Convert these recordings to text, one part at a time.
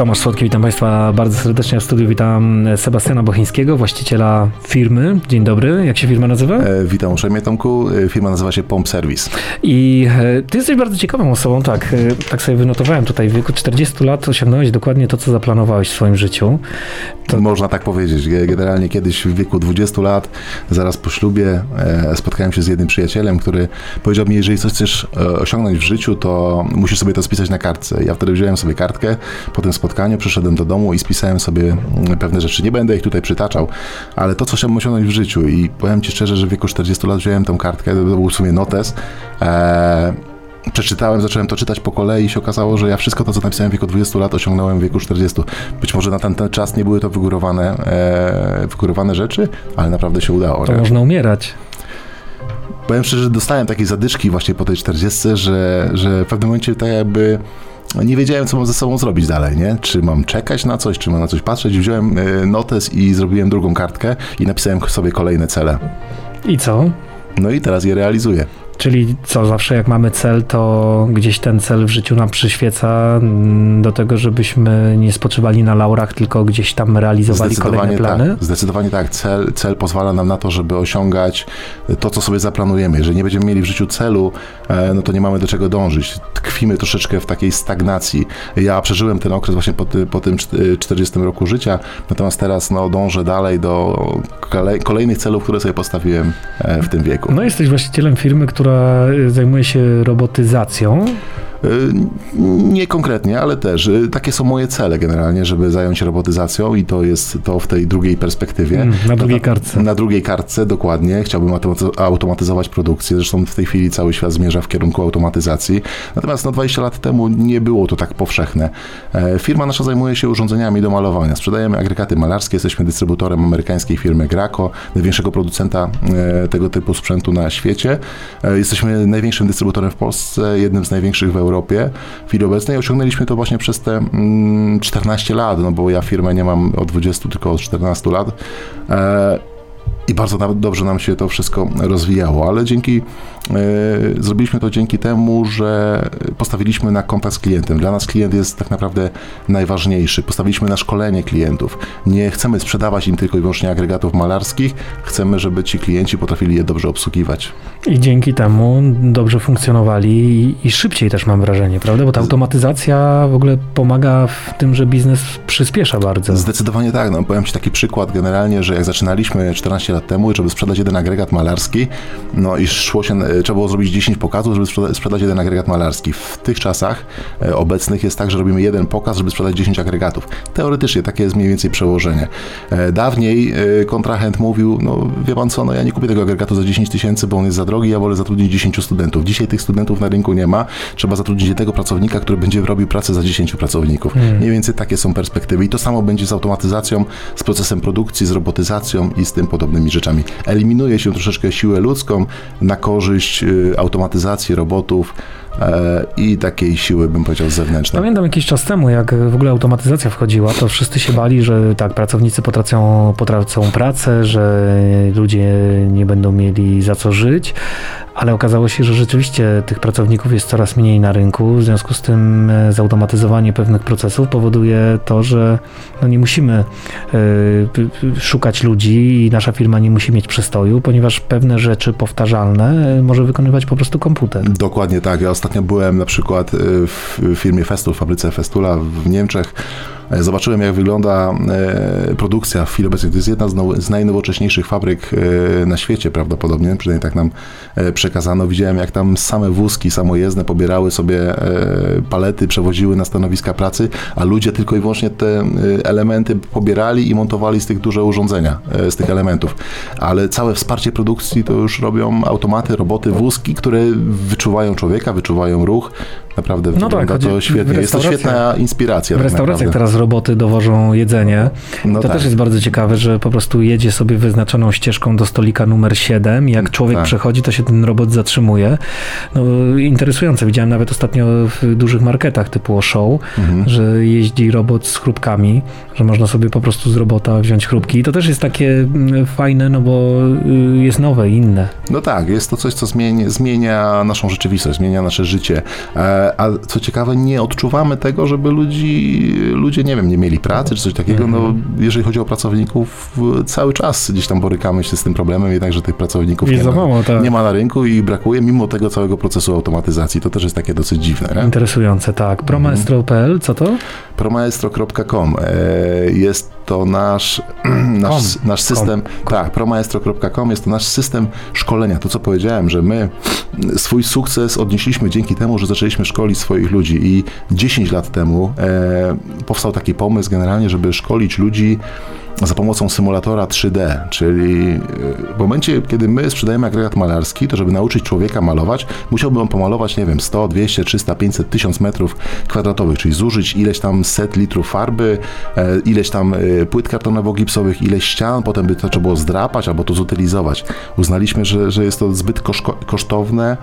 Tomasz Słodki, witam Państwa bardzo serdecznie w studiu. Witam Sebastiana Bochińskiego, właściciela firmy. Dzień dobry, jak się firma nazywa? E, witam uprzejmie Tomku, e, firma nazywa się Pomp Service. I e, ty jesteś bardzo ciekawą osobą, tak, e, tak sobie wynotowałem tutaj, w wieku 40 lat osiągnąłeś dokładnie to, co zaplanowałeś w swoim życiu. To... Można tak powiedzieć. Generalnie kiedyś w wieku 20 lat, zaraz po ślubie, e, spotkałem się z jednym przyjacielem, który powiedział mi, jeżeli coś chcesz e, osiągnąć w życiu, to musisz sobie to spisać na kartce. Ja wtedy wziąłem sobie kartkę po tym przyszedłem do domu i spisałem sobie mm, pewne rzeczy. Nie będę ich tutaj przytaczał, ale to, co chciałbym osiągnąć w życiu i powiem Ci szczerze, że w wieku 40 lat wziąłem tą kartkę, to był w sumie notes, e, przeczytałem, zacząłem to czytać po kolei i się okazało, że ja wszystko to, co napisałem w wieku 20 lat, osiągnąłem w wieku 40. Być może na ten, ten czas nie były to wygórowane, e, wygórowane rzeczy, ale naprawdę się udało. To nie? można umierać. Powiem szczerze, że dostałem takiej zadyszki właśnie po tej 40, że, że w pewnym momencie tak jakby nie wiedziałem, co mam ze sobą zrobić dalej, nie? Czy mam czekać na coś, czy mam na coś patrzeć. Wziąłem e, notes i zrobiłem drugą kartkę i napisałem sobie kolejne cele. I co? No i teraz je realizuję. Czyli co, zawsze jak mamy cel, to gdzieś ten cel w życiu nam przyświeca mm, do tego, żebyśmy nie spoczywali na laurach, tylko gdzieś tam realizowali kolejne plany? Tak, zdecydowanie tak. Cel, cel pozwala nam na to, żeby osiągać to, co sobie zaplanujemy. Jeżeli nie będziemy mieli w życiu celu, e, no to nie mamy do czego dążyć. Tkwimy troszeczkę w takiej stagnacji. Ja przeżyłem ten okres właśnie po, ty, po tym 40 roku życia, natomiast teraz no, dążę dalej do kolejnych celów, które sobie postawiłem e, w tym wieku. No jesteś właścicielem firmy, która która zajmuje się robotyzacją. Y, nie konkretnie, ale też. Y, takie są moje cele generalnie, żeby zająć się robotyzacją i to jest to w tej drugiej perspektywie. Mm, na drugiej kartce. Na, na, drugiej kartce, dokładnie. Chciałbym automatyzować produkcję. Zresztą w tej chwili cały świat zmierza w kierunku automatyzacji. Natomiast no, 20 lat temu nie było to tak powszechne. E, firma nasza zajmuje się urządzeniami do malowania. Sprzedajemy agregaty malarskie, jesteśmy dystrybutorem amerykańskiej firmy Graco, największego producenta e, tego typu sprzętu na świecie. E, jesteśmy największym dystrybutorem w Polsce, jednym z największych w Europie Europie w chwili obecnej. Osiągnęliśmy to właśnie przez te 14 mm, lat, no bo ja firmę nie mam od 20, tylko od 14 lat. Bardzo dobrze nam się to wszystko rozwijało, ale dzięki, e, zrobiliśmy to dzięki temu, że postawiliśmy na kontakt z klientem. Dla nas klient jest tak naprawdę najważniejszy. Postawiliśmy na szkolenie klientów. Nie chcemy sprzedawać im tylko i wyłącznie agregatów malarskich, chcemy, żeby ci klienci potrafili je dobrze obsługiwać. I dzięki temu dobrze funkcjonowali i, szybciej też mam wrażenie, prawda? Bo ta automatyzacja w ogóle pomaga w tym, że biznes przyspiesza bardzo. Zdecydowanie tak. No, powiem Ci taki przykład generalnie, że jak zaczynaliśmy 14 lat lat temu, żeby sprzedać jeden agregat malarski, no i szło się, e, trzeba było zrobić 10 pokazów, żeby sprzedać jeden agregat malarski. W tych czasach e, obecnych jest tak, że robimy jeden pokaz, żeby sprzedać 10 agregatów. Teoretycznie takie jest mniej więcej przełożenie. E, dawniej kontrahent mówił, no wie pan co, no ja nie kupię tego agregatu za 10 tysięcy, bo on jest za drogi, ja wolę zatrudnić 10 studentów. Dzisiaj tych studentów na rynku nie ma, trzeba zatrudnić jednego pracownika, który będzie robił pracę za 10 pracowników. Hmm. Mniej więcej takie są perspektywy i to samo będzie z automatyzacją, z procesem produkcji, z robotyzacją i z tym podobnymi rzeczami. Eliminuje się troszeczkę siłę ludzką na korzyść y, automatyzacji robotów, i takiej siły, bym powiedział, zewnętrznej. Pamiętam jakiś czas temu, jak w ogóle automatyzacja wchodziła, to wszyscy się bali, że tak, pracownicy potracą, potracą pracę, że ludzie nie będą mieli za co żyć, ale okazało się, że rzeczywiście tych pracowników jest coraz mniej na rynku. W związku z tym e, zautomatyzowanie pewnych procesów powoduje to, że no nie musimy y, szukać ludzi i nasza firma nie musi mieć przystoju, ponieważ pewne rzeczy powtarzalne e, może wykonywać po prostu komputer. Dokładnie tak. Ja ostatnio byłem na przykład w firmie Festul, w fabryce Festula w Niemczech. E, zobaczyłem, jak wygląda e, produkcja w chwili obecnej. To jest jedna z najnowocześniejszych fabryk e, na świecie prawdopodobnie, przynajmniej tak nam przekazano. Widziałem, jak tam same wózki samojezdne pobierały sobie palety, przewoziły na stanowiska pracy, a ludzie tylko i wyłącznie te elementy pobierali i montowali z tych duże urządzenia, z tych elementów. Ale całe wsparcie produkcji to już robią automaty, roboty, wózki, które wyczuwają człowieka, wyczuwają ruch. Naprawdę no tak, to świetnie. Jest to świetna inspiracja. W tak restauracjach teraz roboty dowożą jedzenie. No to tak. też jest bardzo ciekawe, że po prostu jedzie sobie wyznaczoną ścieżką do stolika numer 7. Jak człowiek tak. przechodzi, to się ten robot zatrzymuje. No, interesujące. Widziałem nawet ostatnio w dużych marketach typu Show, mhm. że jeździ robot z chrupkami, że można sobie po prostu z robota wziąć chrupki. I to też jest takie mm, fajne, no bo y, jest nowe, inne. No tak, jest to coś, co zmienia, zmienia naszą rzeczywistość, zmienia nasze życie. A co ciekawe, nie odczuwamy tego, żeby ludzi, ludzie, nie wiem, nie mieli pracy czy coś takiego. No, Mhm. jeżeli chodzi o pracowników, cały czas gdzieś tam borykamy się z tym problemem, jednakże tych pracowników nie mało, tak. nie ma na rynku i brakuje mimo tego całego procesu automatyzacji. To też jest takie dosyć dziwne. Nie? Interesujące, tak. Promaestro.pl, co to? Promaestro.com e, jest to nasz, nasz, Com. nasz system, tak, promaestro.com jest to nasz system szkolenia. To, co powiedziałem, że my swój sukces odnieśliśmy dzięki temu, że zaczęliśmy szkolić swoich ludzi. I 10 lat temu e, powstał taki pomysł generalnie, żeby szkolić ludzi za pomocą symulatora 3D, czyli e, w momencie, kiedy my sprzedajemy agregat malarski, to żeby nauczyć człowieka malować, musiałby on pomalować, nie wiem, 100, 200, 300, 500, 1000 metrów kwadratowych, czyli zużyć ileś tam set litrów farby, e, ileś tam e, płyt kartonowo-gipsowych, ileś ścian, potem by to trzeba było zdrapać albo to zutylizować. Uznaliśmy, że, że jest to zbyt kosztowne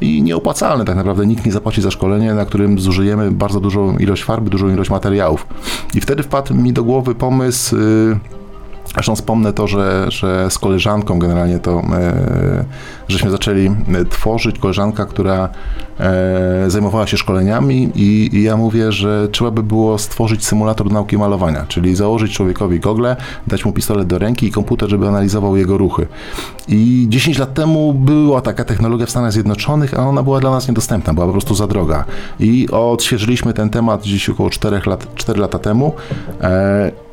i nieopłacalne tak naprawdę. Nikt nie zapłaci za szkolenie, na którym zużyjemy bardzo dużą ilość farby, dużą ilość materiałów. I wtedy wpadł mi do głowy pomysł, Zresztą wspomnę to, że, że z koleżanką generalnie to, e, żeśmy zaczęli e, tworzyć, koleżanka, która e, zajmowała się szkoleniami i, i ja mówię, że trzeba by było stworzyć symulator nauki malowania, czyli założyć człowiekowi gogle, dać mu pistolet do ręki i komputer, żeby analizował jego ruchy. I 10 lat temu była taka technologia w Stanach Zjednoczonych, a ona była dla nas niedostępna, była po prostu za droga. I odświeżyliśmy ten temat gdzieś około 4 lat, 4 lata temu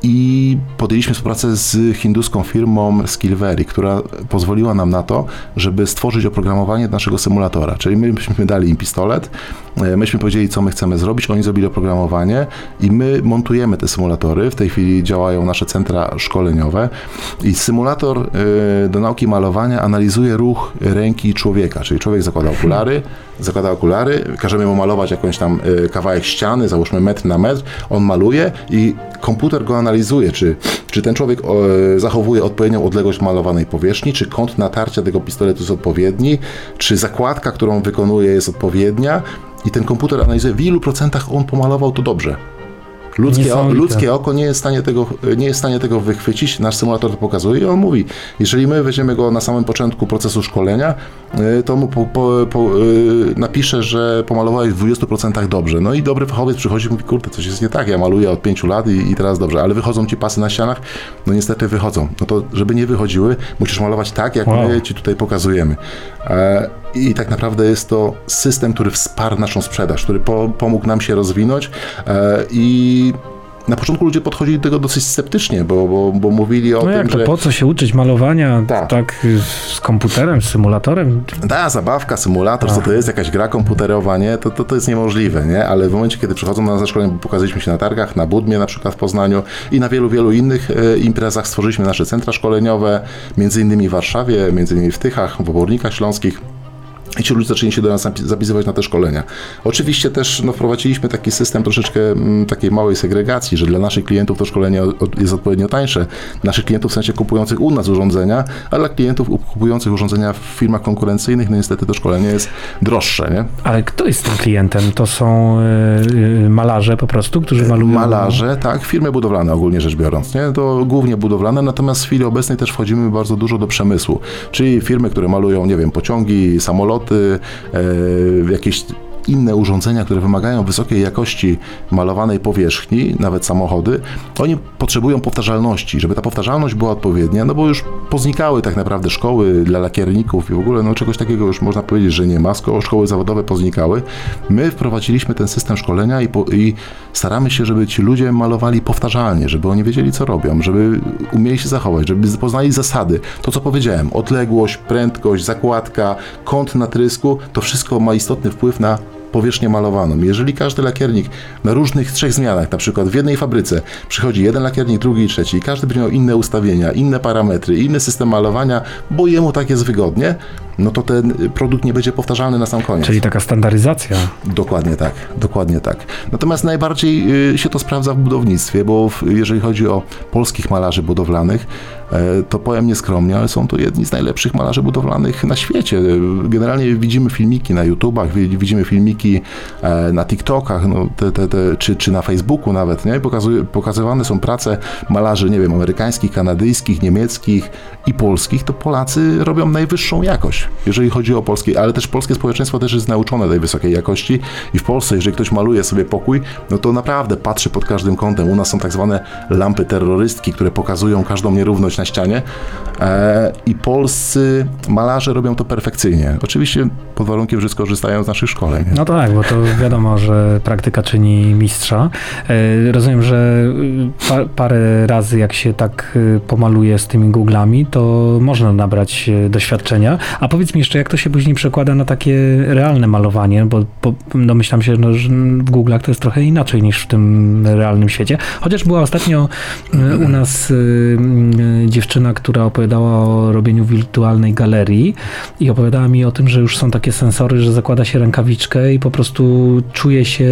i podjęliśmy współpracę z hinduską firmą Skillvery, która pozwoliła nam na to, żeby stworzyć oprogramowanie naszego symulatora. Czyli my myśmy dali im pistolet, myśmy powiedzieli, co my chcemy zrobić, oni zrobili oprogramowanie i my montujemy te symulatory. W tej chwili działają nasze centra szkoleniowe i symulator e, do nauki malowania analizuje ruch ręki człowieka, czyli człowiek zakłada okulary, zakłada okulary, każemy mu malować jakąś tam e, kawałek ściany, załóżmy metr na metr, on maluje i komputer go analizuje, czy, czy ten człowiek e, zachowuje odpowiednią odległość malowanej powierzchni, czy kąt natarcia tego pistoletu jest odpowiedni, czy zakładka, którą wykonuje jest odpowiednia i ten komputer analizuje, w ilu procentach on pomalował to dobrze. Ludzkie, o, ludzkie oko nie jest, w stanie tego, nie jest w stanie tego wychwycić, nasz symulator to pokazuje i on mówi, jeżeli my weźmiemy go na samym początku procesu szkolenia, y, to mu po, po, po, y, napisze, że pomalowałeś w 20% dobrze. No i dobry fachowiec przychodzi i mówi, kurde, coś jest nie tak, ja maluję od 5 lat i, i teraz dobrze, ale wychodzą ci pasy na ścianach? No niestety wychodzą. No to żeby nie wychodziły, musisz malować tak, jak Wow. my ci tutaj pokazujemy. E, I tak naprawdę jest to system, który wsparł naszą sprzedaż, który po, pomógł nam się rozwinąć e, i na początku ludzie podchodzili do tego dosyć sceptycznie, bo, bo, bo mówili o No tym, jak to, że po co się uczyć malowania Tak. tak, z komputerem, z symulatorem? ta zabawka, symulator, co to jest, jakaś gra komputerowa, nie? To, to, to jest niemożliwe, nie? Ale w momencie, kiedy przychodzą na nasze szkolenie, bo pokazaliśmy się na targach, na Budmie na przykład w Poznaniu i na wielu, wielu innych e, imprezach stworzyliśmy nasze centra szkoleniowe, między innymi w Warszawie, między innymi w Tychach, w Obornikach Śląskich. I ci ludzie zaczęli się do nas zapi- zapisywać na te szkolenia. Oczywiście też no, wprowadziliśmy taki system troszeczkę mm, takiej małej segregacji, że dla naszych klientów to szkolenie o- o- jest odpowiednio tańsze. Naszych klientów w sensie kupujących u nas urządzenia, a dla klientów kupujących urządzenia w firmach konkurencyjnych, no niestety to szkolenie jest droższe. Nie? Ale kto jest tym klientem? To są y, y, malarze po prostu, którzy malują? Malarze, tak, firmy budowlane ogólnie rzecz biorąc, nie? To głównie budowlane, natomiast w chwili obecnej też wchodzimy bardzo dużo do przemysłu, czyli firmy, które malują, nie wiem, pociągi, samoloty, e, jakieś inne urządzenia, które wymagają wysokiej jakości malowanej powierzchni, nawet samochody, oni potrzebują powtarzalności, żeby ta powtarzalność była odpowiednia, no bo już poznikały tak naprawdę szkoły dla lakierników i w ogóle no czegoś takiego już można powiedzieć, że nie ma, skoro szkoły zawodowe poznikały. My wprowadziliśmy ten system szkolenia i, po, i staramy się, żeby ci ludzie malowali powtarzalnie, żeby oni wiedzieli, co robią, żeby umieli się zachować, żeby poznali zasady. To, co powiedziałem, odległość, prędkość, zakładka, kąt natrysku, to wszystko ma istotny wpływ na powierzchnię malowaną. Jeżeli każdy lakiernik na różnych trzech zmianach, na przykład w jednej fabryce przychodzi jeden lakiernik, drugi i trzeci i każdy będzie miał inne ustawienia, inne parametry, inny system malowania, bo jemu tak jest wygodnie, no to ten produkt nie będzie powtarzalny na sam koniec. Czyli taka standaryzacja. Dokładnie tak, dokładnie tak. Natomiast najbardziej y, się to sprawdza w budownictwie, bo jeżeli chodzi o polskich malarzy budowlanych, to powiem nieskromnie, ale są to jedni z najlepszych malarzy budowlanych na świecie. Generalnie widzimy filmiki na YouTubach, widzimy filmiki e, na TikTokach, no, te, te, te, czy, czy na Facebooku nawet, nie? Pokazuje, pokazywane są prace malarzy, nie wiem, amerykańskich, kanadyjskich, niemieckich i polskich, to Polacy robią najwyższą jakość, jeżeli chodzi o polskie, ale też polskie społeczeństwo też jest nauczone tej wysokiej jakości i w Polsce, jeżeli ktoś maluje sobie pokój, no to naprawdę patrzy pod każdym kątem. U nas są tak zwane lampy terrorystki, które pokazują każdą nierówność na ścianie e, i polscy malarze robią to perfekcyjnie. Oczywiście pod warunkiem, że skorzystają z naszych szkoleń. No tak, bo to wiadomo, że praktyka czyni mistrza. E, rozumiem, że pa, parę razy jak się tak pomaluje z tymi Googlami, to można nabrać doświadczenia. A powiedz mi jeszcze, jak to się później przekłada na takie realne malowanie, bo, bo domyślam się, no, że w Google'ach to jest trochę inaczej niż w tym realnym świecie. Chociaż była ostatnio u nas dziewczyna, która opowiadała o robieniu wirtualnej galerii i opowiadała mi o tym, że już są takie sensory, że zakłada się rękawiczkę i po prostu czuje się,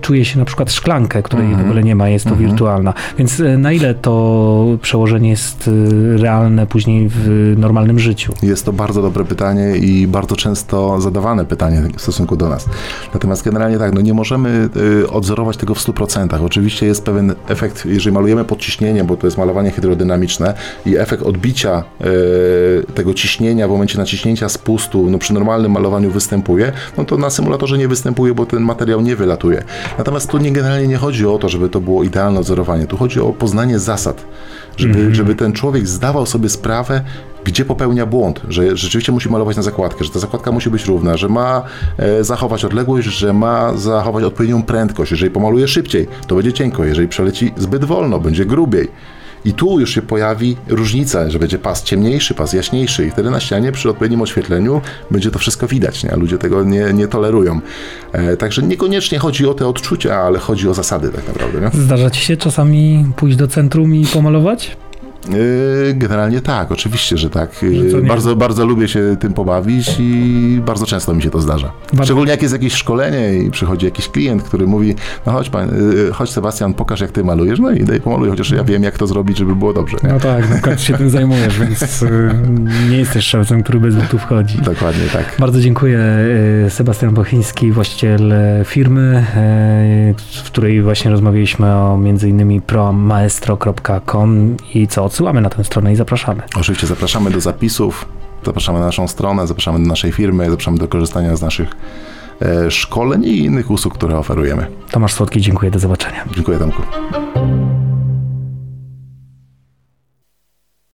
czuje się na przykład szklankę, której mhm. w ogóle nie ma, jest to mhm. wirtualna. Więc e, na ile to przełożenie jest e, realne później w normalnym życiu? Jest to bardzo dobre pytanie i bardzo często zadawane pytanie w stosunku do nas. Natomiast generalnie tak, no nie możemy e, odzorować tego w 100%. Oczywiście jest pewien efekt, jeżeli malujemy pod ciśnieniem, bo to jest malowanie hydrodynamiczne i efekt odbicia tego ciśnienia w momencie naciśnięcia spustu no przy normalnym malowaniu występuje, no to na symulatorze nie występuje, bo ten materiał nie wylatuje. Natomiast tu nie, generalnie nie chodzi o to, żeby to było idealne odzorowanie. Tu chodzi o poznanie zasad, żeby, mm -hmm. żeby ten człowiek zdawał sobie sprawę, gdzie popełnia błąd, że rzeczywiście musi malować na zakładkę, że ta zakładka musi być równa, że ma e, zachować odległość, że ma zachować odpowiednią prędkość. Jeżeli pomaluje szybciej, to będzie cienko, jeżeli przeleci zbyt wolno, będzie grubiej. I tu już się pojawi różnica, że będzie pas ciemniejszy, pas jaśniejszy i wtedy na ścianie przy odpowiednim oświetleniu będzie to wszystko widać, nie? a ludzie tego nie, nie tolerują. E, także niekoniecznie chodzi o te odczucia, ale chodzi o zasady tak naprawdę. Nie? Zdarza ci się czasami pójść do centrum i pomalować? Yy, generalnie tak, oczywiście, że tak. Że bardzo, bardzo lubię się tym pobawić i bardzo często mi się to zdarza. Bardzo. Szczególnie jak jest jakieś szkolenie i przychodzi jakiś klient, który mówi, no chodź pan, yy, chodź Sebastian, pokaż jak ty malujesz, no i daj pomaluj, chociaż ja wiem jak to zrobić, żeby było dobrze. Nie? No tak, no końcu się tym zajmujesz, więc yy, nie jesteś szewcem, który bez butów chodzi. Dokładnie tak. Bardzo dziękuję Sebastian Bochiński, właściciel firmy, w której właśnie rozmawialiśmy o między innymi promaestro.com i co odsyłamy na tę stronę i zapraszamy. Oczywiście zapraszamy do zapisów, zapraszamy na naszą stronę, zapraszamy do naszej firmy, zapraszamy do korzystania z naszych e, szkoleń i innych usług, które oferujemy. Tomasz Słodki, dziękuję, do zobaczenia. Dziękuję Tomku.